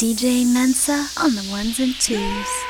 DJ Mensa on the ones and twos.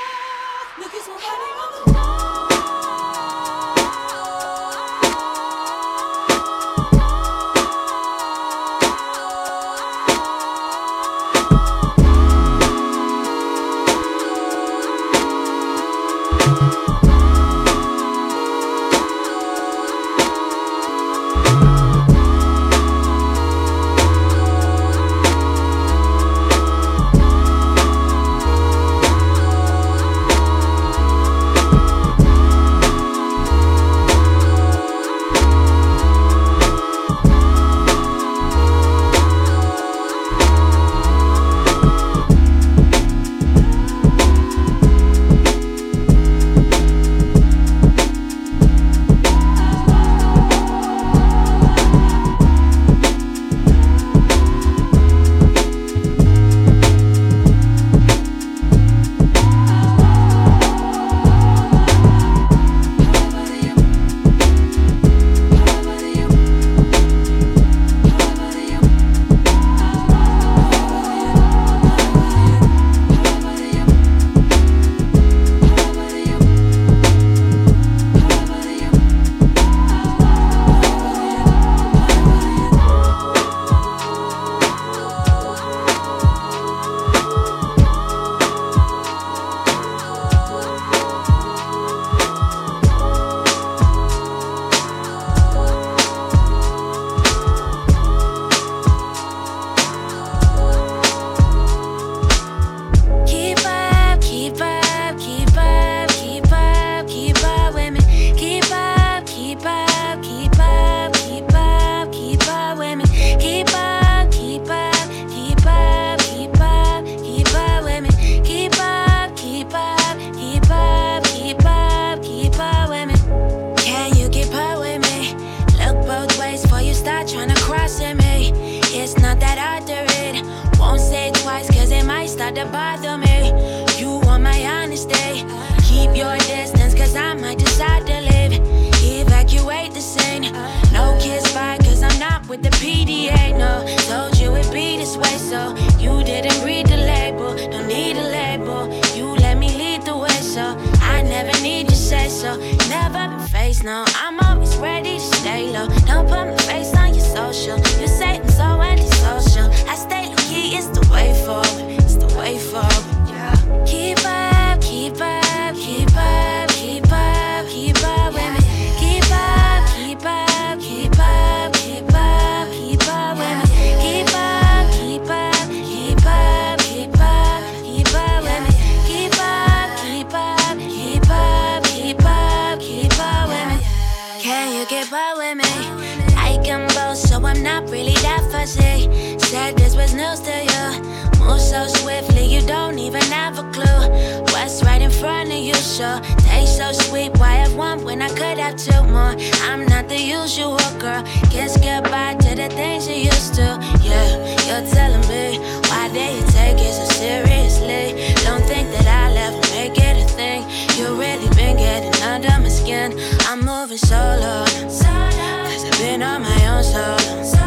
special. They so sweet, why have one when I could have two more? I'm not the usual girl. Guess goodbye to the things you used to. Yeah, you're telling me why they take it so seriously. Don't think that I'll ever make it a thing. You really been getting under my skin. I'm moving solo, cause I've been on my own solo.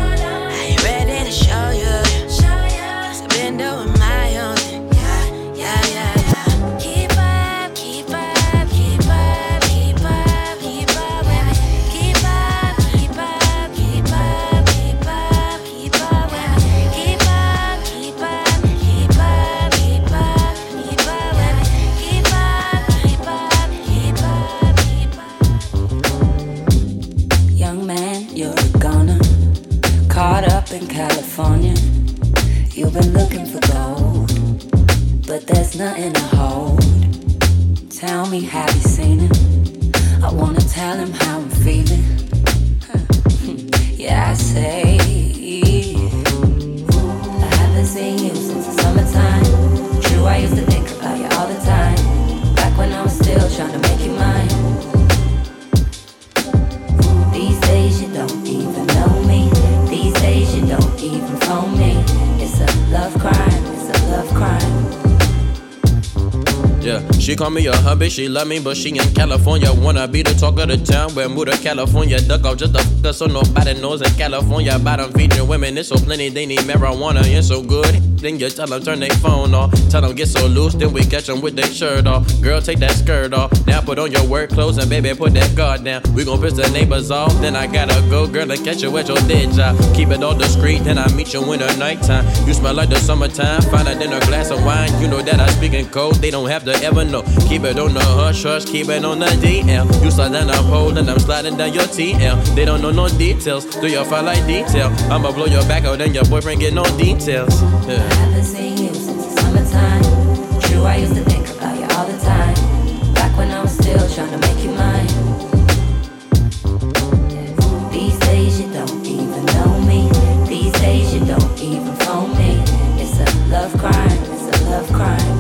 been looking for gold, but there's nothing to hold. Tell me, have you seen him? I wanna tell him how I'm feeling. yeah, I say. Yeah. She call me a hubby, she love me, but she in California. Wanna be the talk of the town, where move to California. Duck off just the fucker so nobody knows in California. Bottom feeding women, it's so plenty, they need marijuana. It's so good, then you tell them turn their phone off. Tell them get so loose, then we catch them with their shirt off. Girl, take that skirt off. Now put on your work clothes and baby, put that guard down. We gon' piss the neighbors off, then I gotta go, girl, to catch you at your dead job. Keep it all discreet, then I meet you in the nighttime. You smell like the summertime, find a dinner glass of wine. You know that I speaking code, they don't have to ever know. Keep it on the hush hush, keep it on the DL. You slide down the pole and I'm sliding down your TL. They don't know no details. Do your file like detail? I'ma blow your back out, then your boyfriend get no details. Yeah. I haven't seen you since summertime. True, I used to think about you all the time. Back when I was still trying to make you mine. These days you don't even know me. These days you don't even me. It's a love crime. It's a love crime.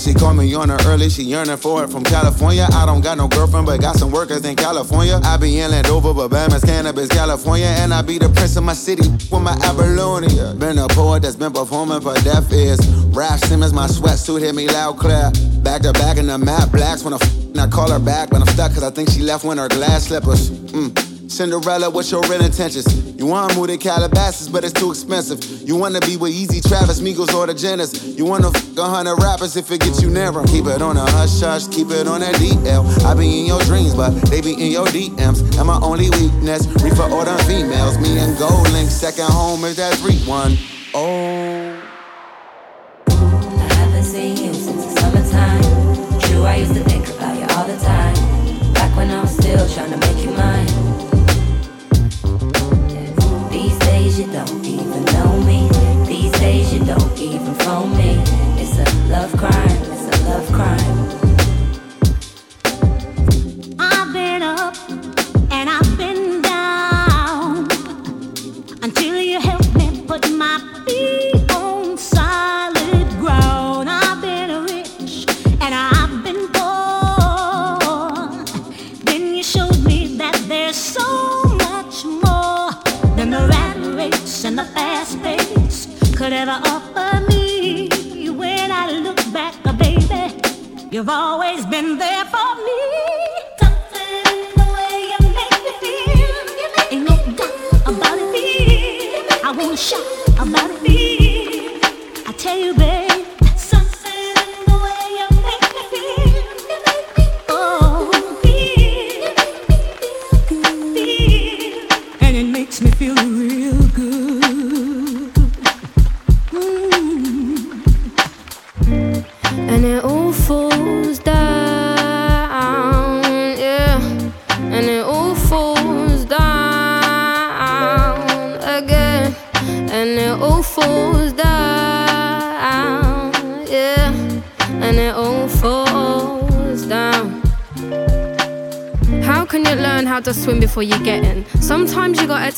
She called me on her early, she yearning for it from California. I don't got no girlfriend, but got some workers in California. I be in Landover, but Bama's cannabis, California. And I be the prince of my city with my Abalonia. Been a poet that's been performing for deaf ears. Raf Simons, my sweatsuit hit me loud clear. Back to back in the matte blacks when I call her back, but I'm stuck cause I think she left when her glass slippers. Mm. Cinderella, what's your real intentions? You wanna move to Calabasas, but it's too expensive. You wanna be with Easy Travis, Migos, or the Jenners. You wanna f a hundred rappers if it gets you nearer. Keep it on a hush hush, keep it on that DL. I be in your dreams, but they be in your DMs. And my only weakness, reefer or them females. Me and GoldLink, second home is that 3 1. Oh.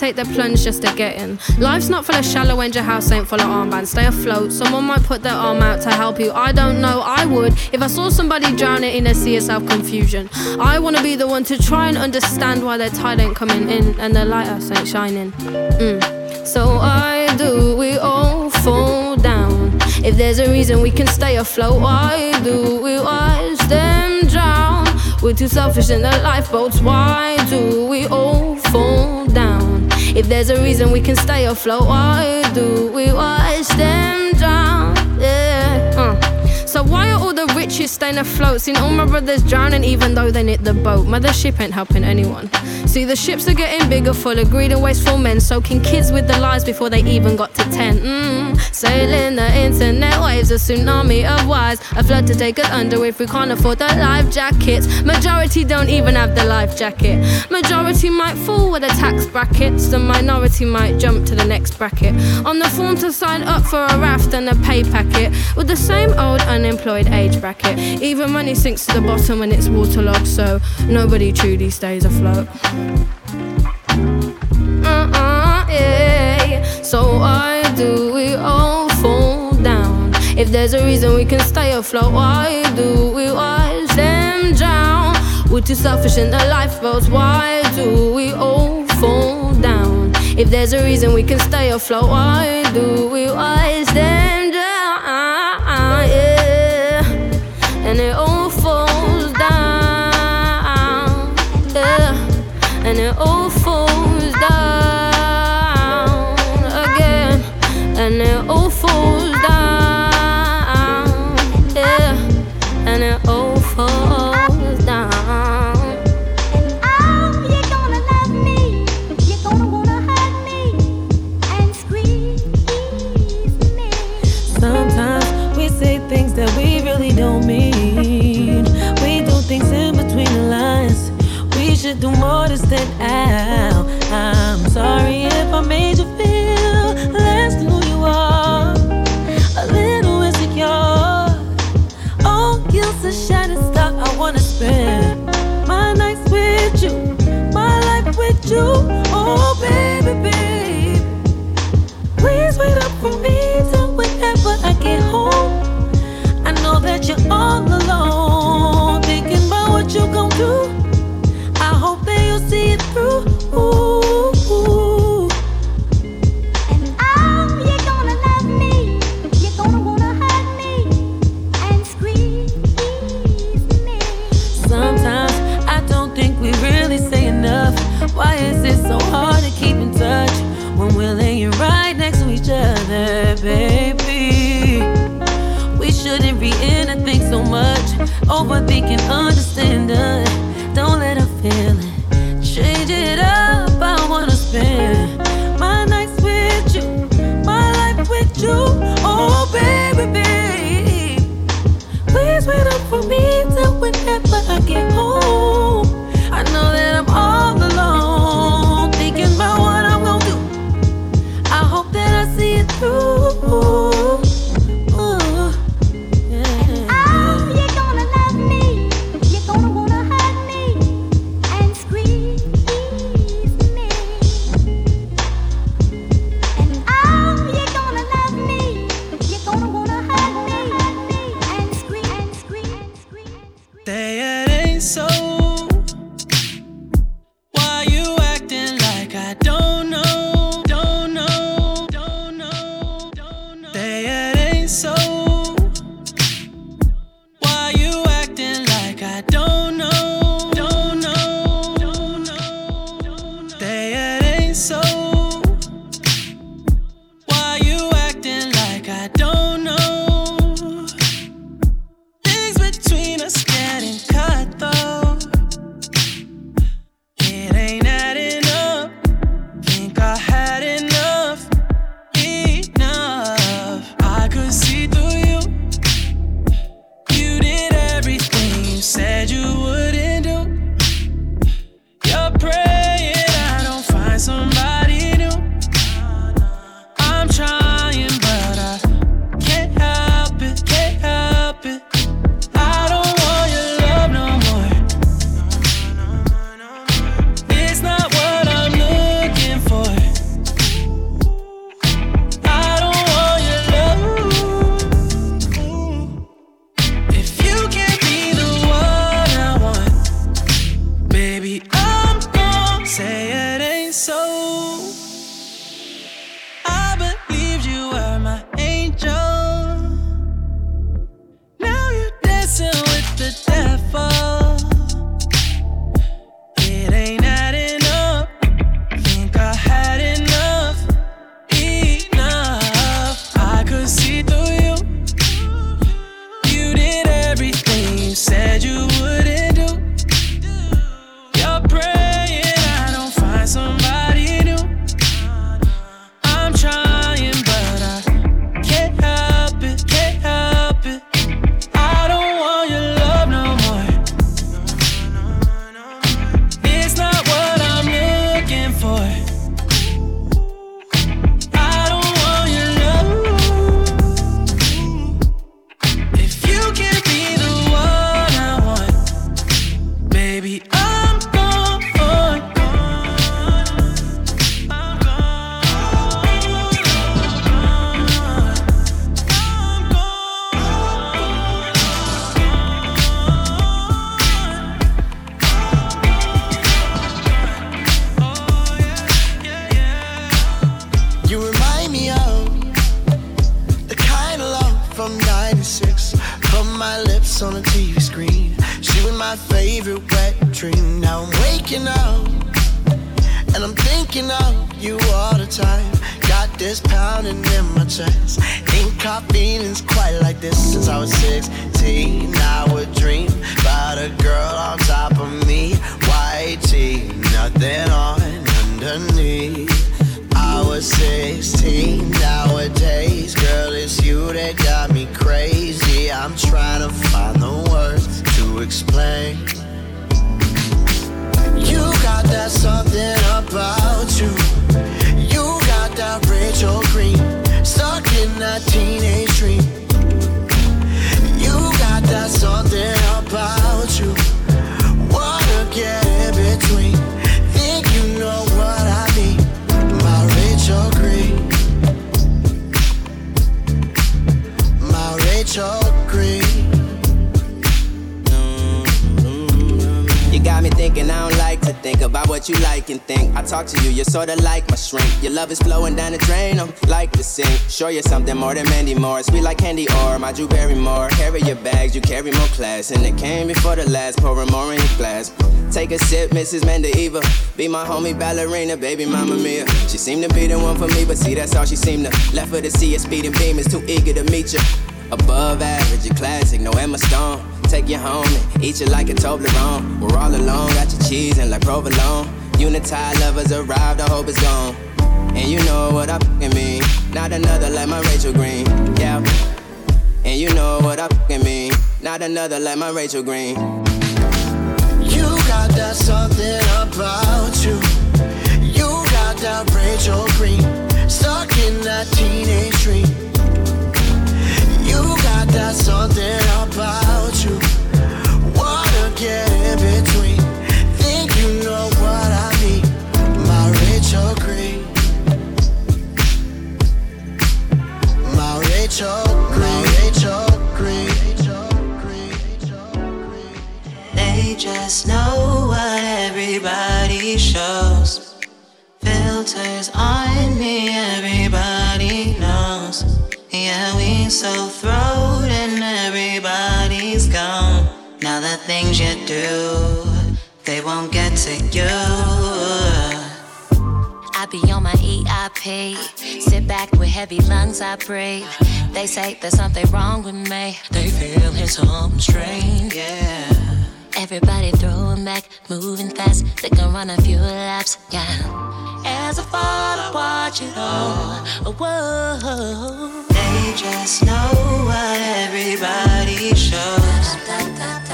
Take the plunge just to get in. Life's not full of shallow end, your house ain't full of armbands. Stay afloat, someone might put their arm out to help you. I don't know, I would. If I saw somebody drowning in a sea of self confusion, I wanna be the one to try and understand why their tide ain't coming in and their lighthouse ain't shining. Mm. So I do, we all fall down. If there's a reason we can stay afloat, why do we watch them drown? We're too selfish in the lifeboats. Why do we all fall down? If there's a reason we can stay afloat, why do we watch them drown? Yeah. Uh. So why are all richest staying afloat? Seen all my brothers drowning even though they knit the boat. Mothership ain't helping anyone. See the ships are getting bigger, full of greed and wasteful men, soaking kids with the lies before they even got to ten. Mm. Sailing the internet waves, a tsunami of wise, a flood to take us under if we can't afford the life jackets. Majority don't even have the life jacket. Majority might fall with the tax brackets. The minority might jump to the next bracket. On the form to sign up for a raft and a pay packet with the same old unemployed age bracket. Even money sinks to the bottom when it's waterlogged, so nobody truly stays afloat. Uh-uh, yeah. So why do we all fall down? If there's a reason we can stay afloat, why do we watch them drown? We're too selfish in the lifeboats. Why do we all fall down? If there's a reason we can stay afloat, why do we watch them drown? My favorite wet dream. Got me crazy. I'm trying to find the words to explain. You got that something about you. You got that Rachel Green. Stuck in that teenage dream. You got that something about you. Wanna get thinking I don't like to think about what you like and think. I talk to you, you're sorta like my shrink. Your love is flowing down the drain, I'm like to sing. Sure, you're something more than Mandy Moore. Sweet like candy or my Drew Barrymore. Carry your bags, you carry more class. And it came before the last, pouring more in your glass. Take a sip, Mrs. Mendeiva. Be my homie ballerina, baby mama mia. She seemed to be the one for me, but see, that's all she seemed to. Left her to see a speeding beam, is too eager to meet you. Above average, a classic, no Emma Stone. Take you home and eat you like a Toblerone. We're all alone, got your cheese and like provolone. Unitide lovers arrived, I hope it's gone. And you know what I fucking mean. Not another like my Rachel Green, yeah. And you know what I fucking mean. Not another like my Rachel Green. You got that something about you. You got that Rachel Green. Stuck in that teenage dream. Something about you. Wanna get in between. Think you know what I mean. My Rachel Green. My Rachel Green. Rachel Green. They just know what everybody shows. Filters on me, everybody knows. Yeah, we so throwed things you do, they won't get to you. I be on my EIP. Sit back with heavy lungs, I breathe. They say there's something wrong with me. They feel it's something strange. Yeah. Everybody throwing back, moving fast. They can run a few laps, yeah. As I fall, I watch it all. Whoa. They just know what everybody shows. Filters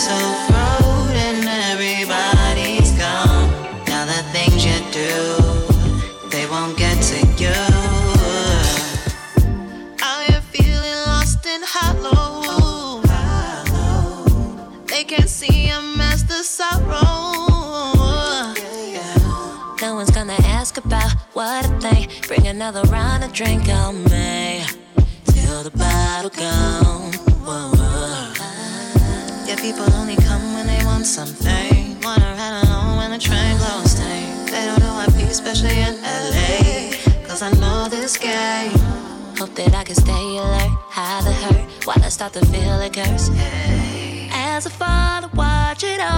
so throwed and everybody's gone. Now the things you do, they won't get to you. Out here feeling lost and hollow. They can't see I'm master sorrow. No one's gonna ask about what I think. Bring another round of drink on me. Till the bottle gone. People only come when they want something. Wanna ride alone when the train goes down. They don't know I be, especially in LA. Cause I know this game. Hope that I can stay alert, hide the hurt while I start to feel the curse. As fall, I watch it all.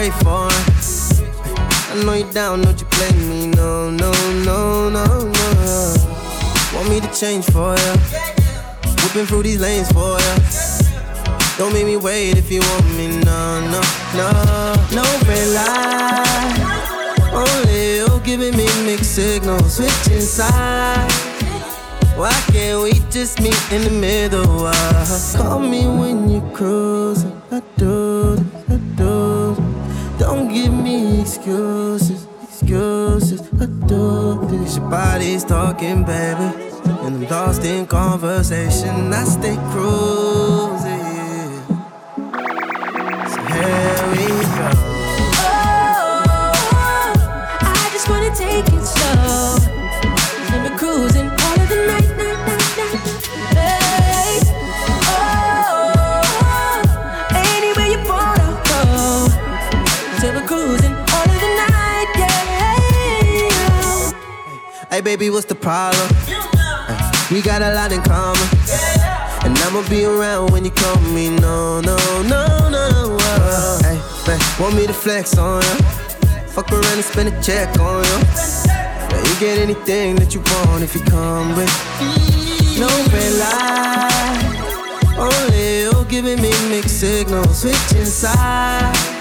straight for. I know you down, don't you play me? No, no, no, no, no. Want me to change for ya? Whipping through these lanes for ya. Don't make me wait if you want me. No, no, no, no red light. Only you giving me mixed signals, switching sides. Why can't we just meet in the middle? Uh, call me when you're cruising. I do, I do give me excuses, excuses. I do. Your body's talking, baby. And I'm lost in conversation. I stay cruising. So here we go. Hey, baby, what's the problem? Uh, we got a lot in common. And I'ma be around when you call me. No, no, no, no. Uh, hey, man, want me to flex on you? Fuck around and spend a check on you. Now you get anything that you want if you come with no red light. Only you giving me mixed signals, switching sides.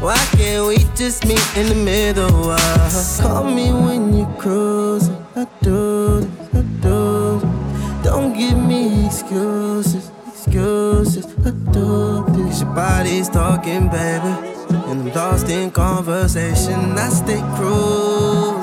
Why can't we just meet in the middle? Uh, call me when you're cruising. I do this, I do this. Don't give me excuses, excuses. I do this. Cause your body's talking, baby. And I'm lost in conversation. I stay cruel.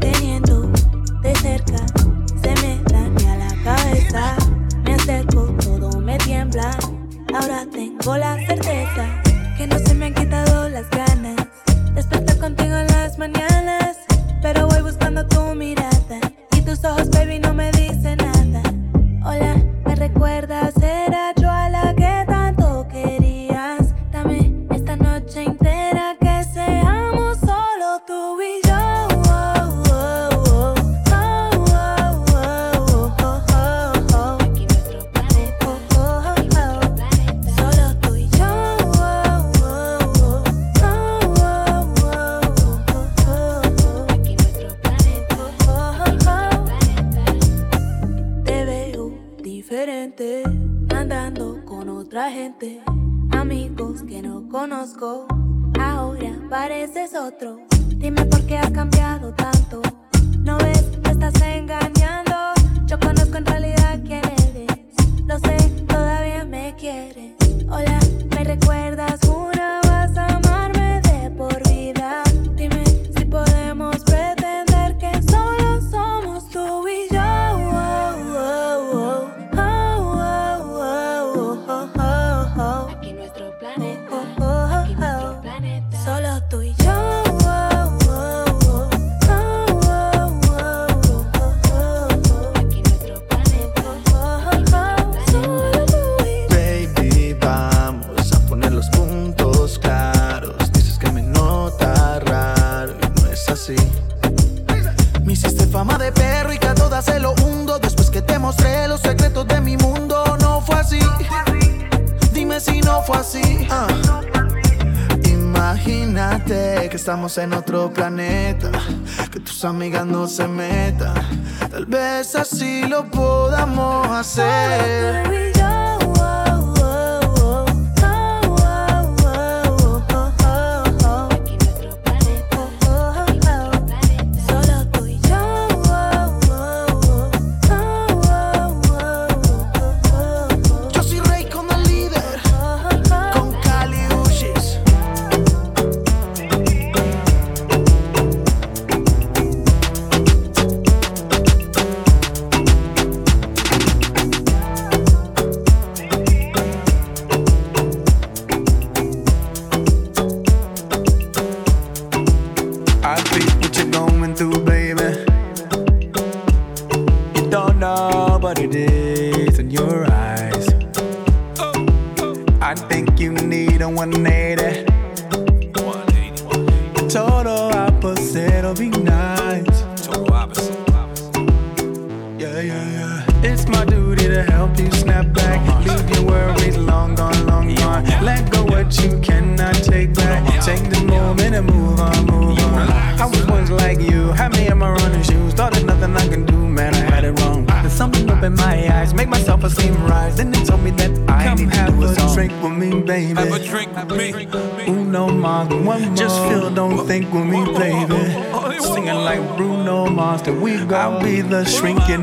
Teniendo de cerca, se me daña la cabeza. Me acerco, todo me tiembla. Ahora tengo la certeza que no se me han quitado las ganas. Despertar contigo en las mañanas, pero voy buscando tu mirada. Y tus ojos, baby, no me otro. Imagínate que estamos en otro planeta, que tus amigas no se metan. Tal vez así lo podamos hacer.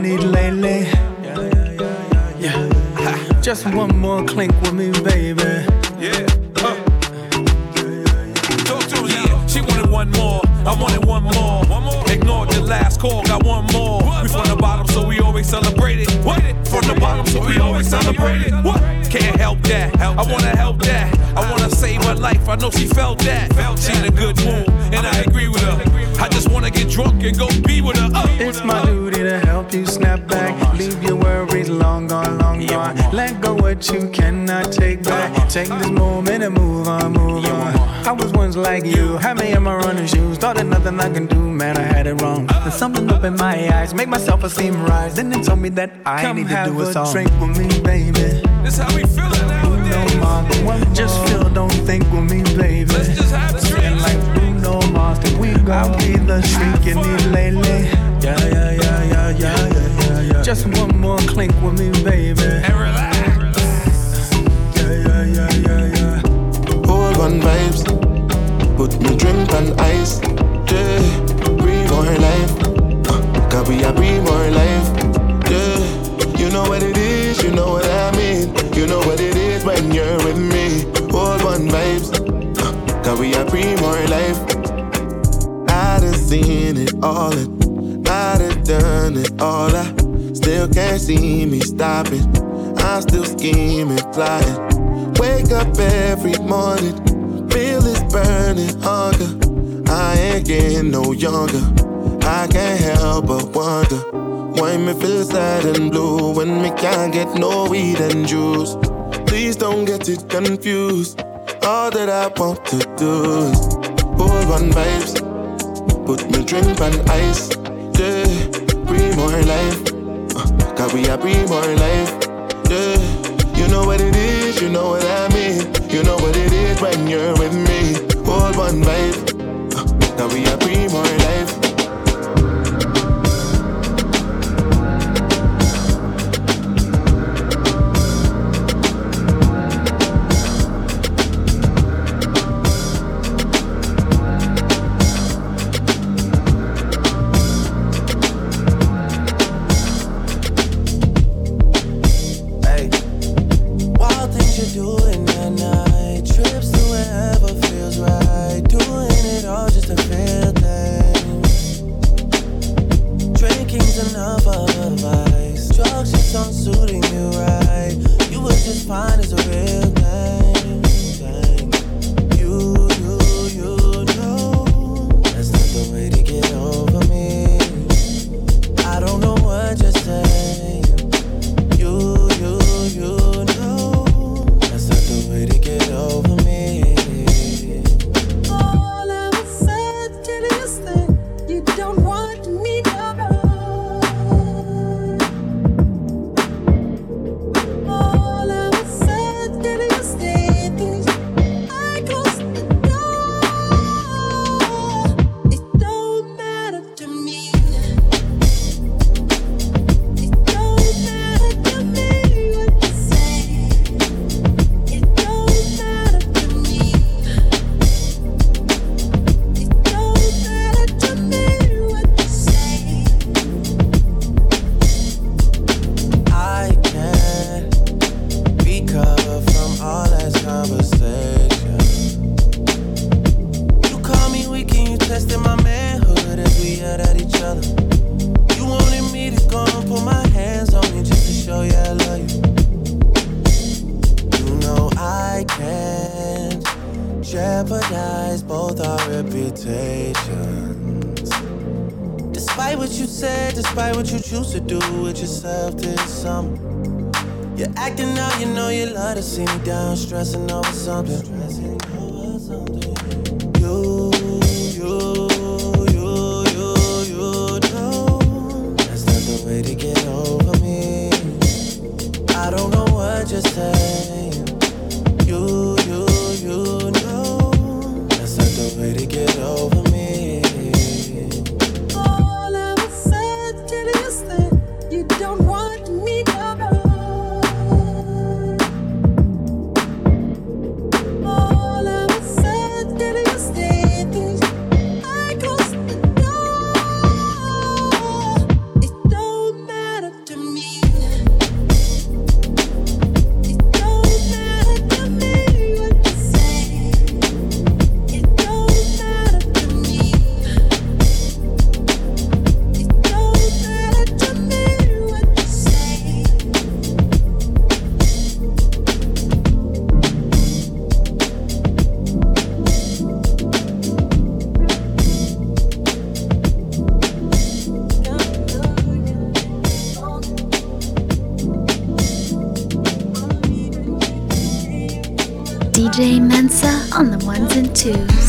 Need lately. Yeah. Just one more clink with me, baby. Yeah. Uh. Talk to yeah. She wanted one more. I wanted one more. Ignored the last call, got one more. We from the bottom, so we always celebrate it. What? From the bottom, so we always celebrate it. What? Can't help that. I wanna help that. I wanna save her life. I know she felt that. She in a good mood, and I agree with her. I just wanna get drunk and go be with her. Uh. It's my duty to help you snap back. Leave your worries long gone, long gone. Let go what you cannot take back. Take this moment and move on, move on. I was once like you, had me in my running shoes. Thought that nothing I can do, man, I had it wrong. Uh. There's something up in my eyes, make my self esteem rise. Then they told me that I Come need to do a a song. drink with me, baby. This how we feeling nowadays. No, mama, one just uh. feel, don't think with me, baby. Let's just have a Singing like Bruno Mars, that we go. I'll be the shrink you need lately. Yeah, yeah, yeah, yeah, yeah, yeah, yeah, yeah. Just one more clink with me, baby. And relax. Yeah, yeah, yeah, yeah, yeah. Hold on vibes. Me drink on ice. Yeah, breathe more life. Uh, we are breathe more life. Yeah, you know what it is. You know what I mean. You know what it is when you're with me. Old one vibes. Uh, we are breathe more life. I done seen it all. And I done done it all. I still can't see me stopping. I'm still scheming, plotting. Wake up every morning burning hunger. I ain't getting no younger. I can't help but wonder why me feel sad and blue when me can't get no weed and juice. Please don't get it confused. All that I want to do is pour on vibes, put me drink on ice, yeah. Breathe more life, uh, cause we are breathe more life, yeah. You know what it is, you know what I mean. You know what it is when you're with me. One vibe, cause we are breathe more life. sun of the summer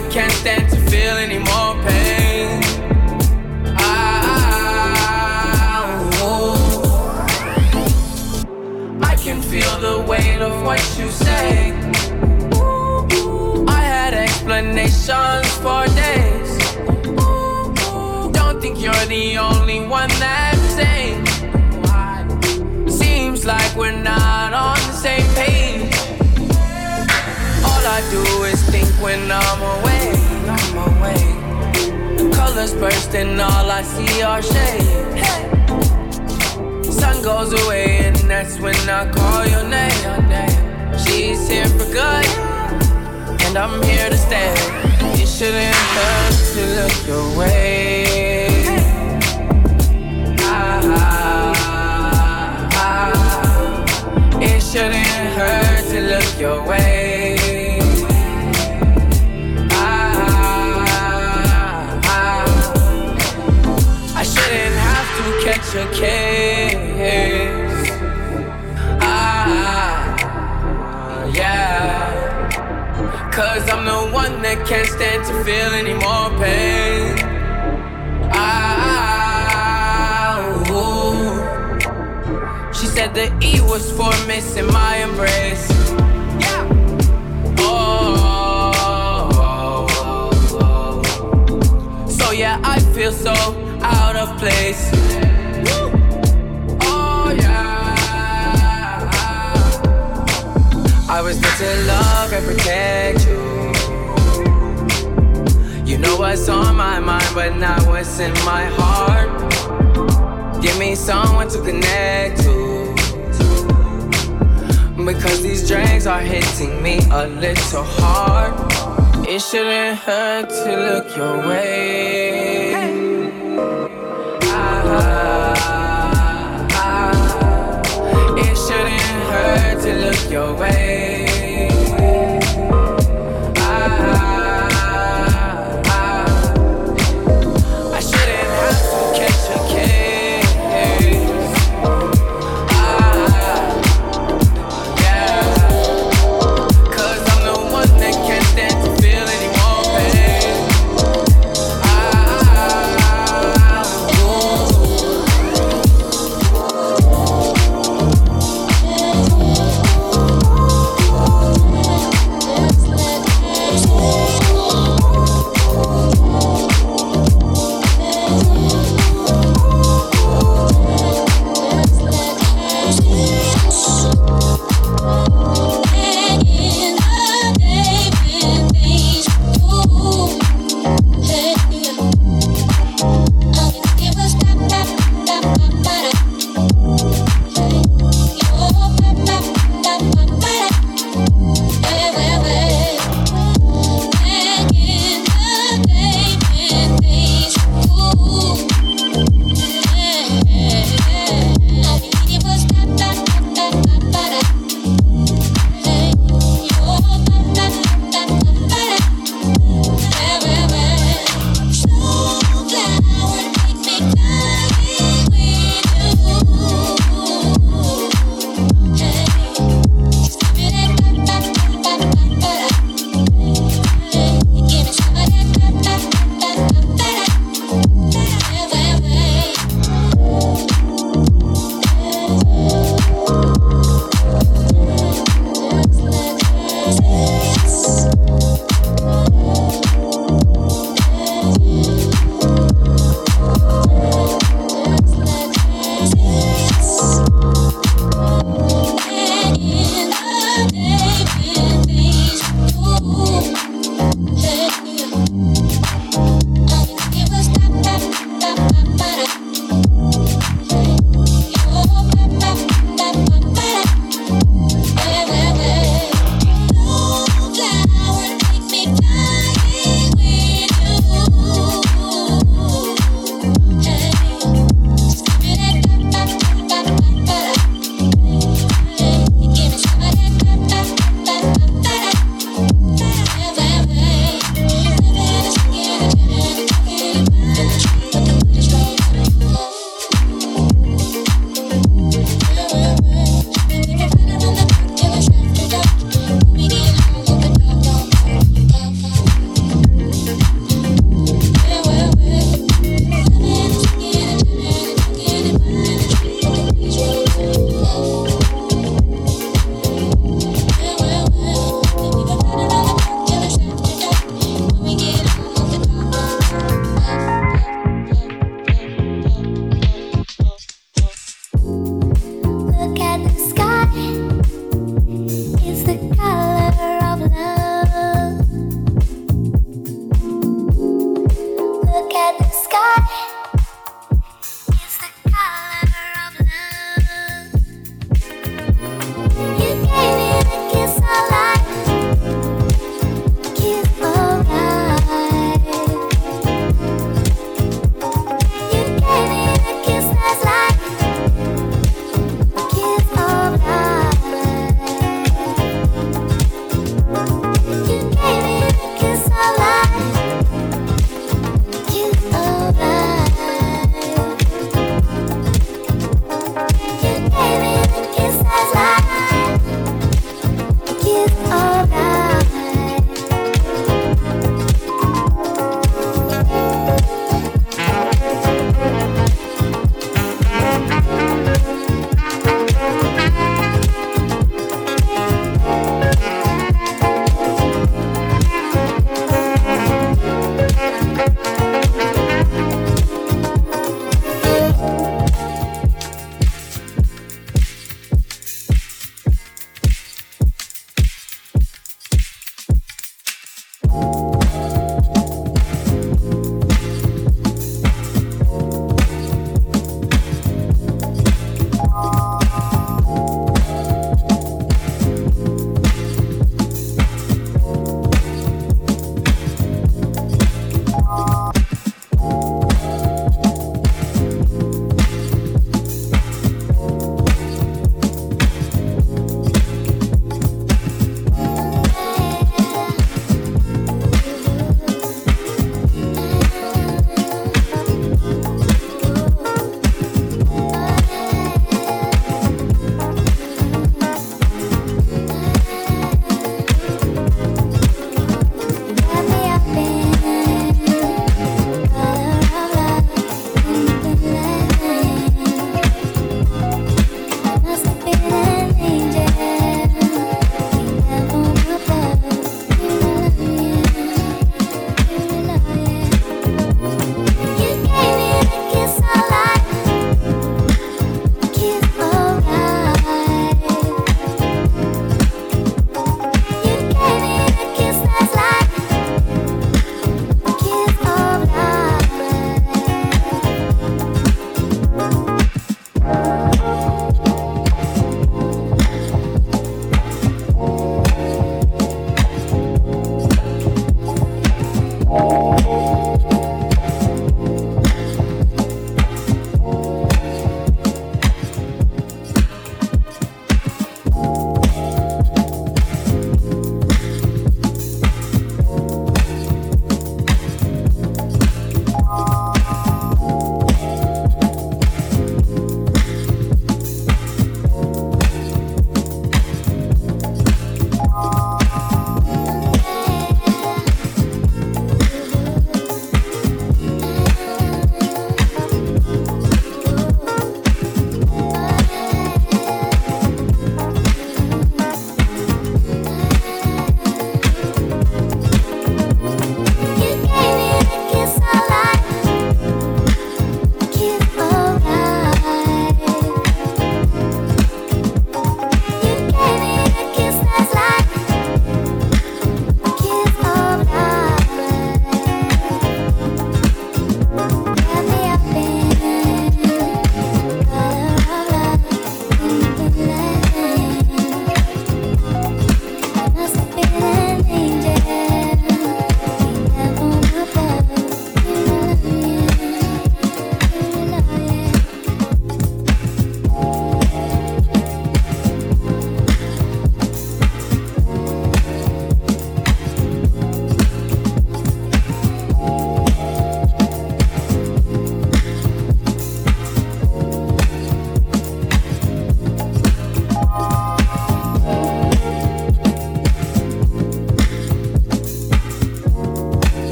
that can't stand to feel any more pain. Ooh. I can feel the weight of what you say. I had explanations for days. Don't think you're the only one that's sane. Seems like we're not on the same page. All I do is when I'm away, I'm away. The colors burst and all I see are shade. Sun goes away and that's when I call your name. She's here for good, and I'm here to stay. You shouldn't hurt to look your way. Ah, ah, ah. It shouldn't hurt to look your way. A case. Ah, yeah. Cause I'm the one that can't stand to feel any more pain. Ah, ooh. She said the E was for missing my embrace. Yeah. Oh, so yeah, I feel so out of place. I was meant to love and protect you. You know what's on my mind, but not what's in my heart. Give me someone to connect to. Because these drinks are hitting me a little hard. It shouldn't hurt to look your way. Ah, to look your way.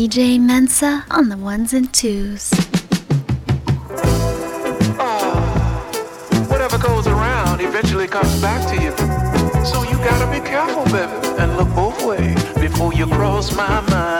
DJ Mensa on the ones and twos. Ah, whatever goes around eventually comes back to you. So you gotta be careful, baby, and look both ways before you cross my mind.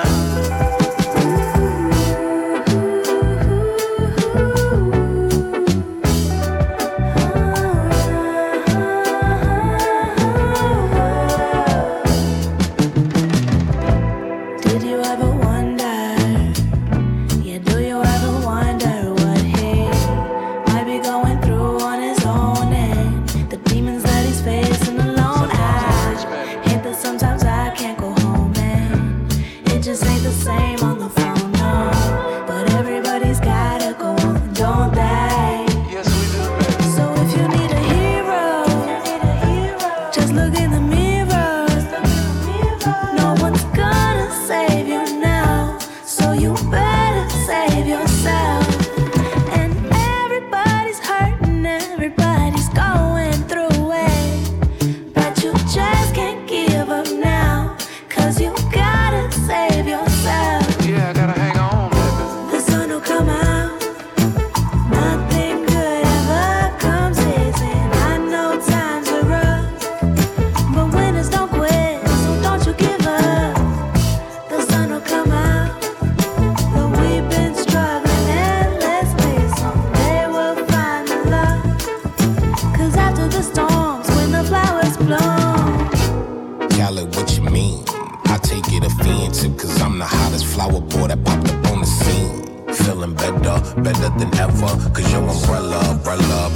Cause I'm the hottest flower boy that popped up on the scene. Feeling better, better than ever, cause your umbrella, umbrella.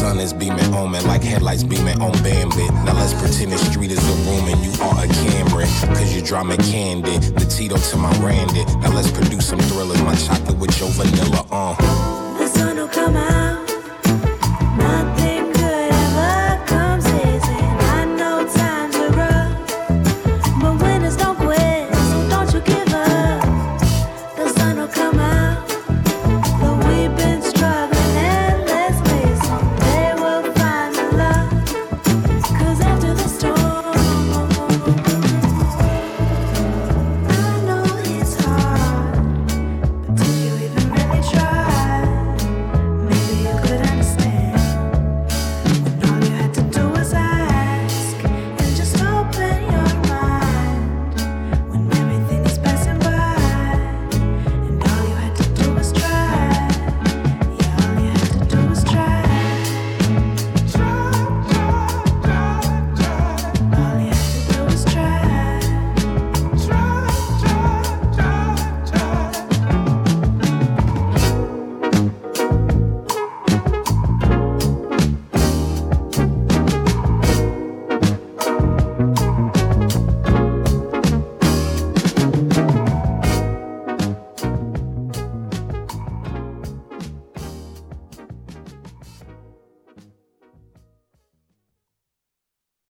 Sun is beaming on me like headlights beaming on Bambi. Now let's pretend the street is a room and you are a camera. Cause you draw me candy, the Tito to my Randy. Now let's produce some thrillers, my chocolate with your vanilla, uh.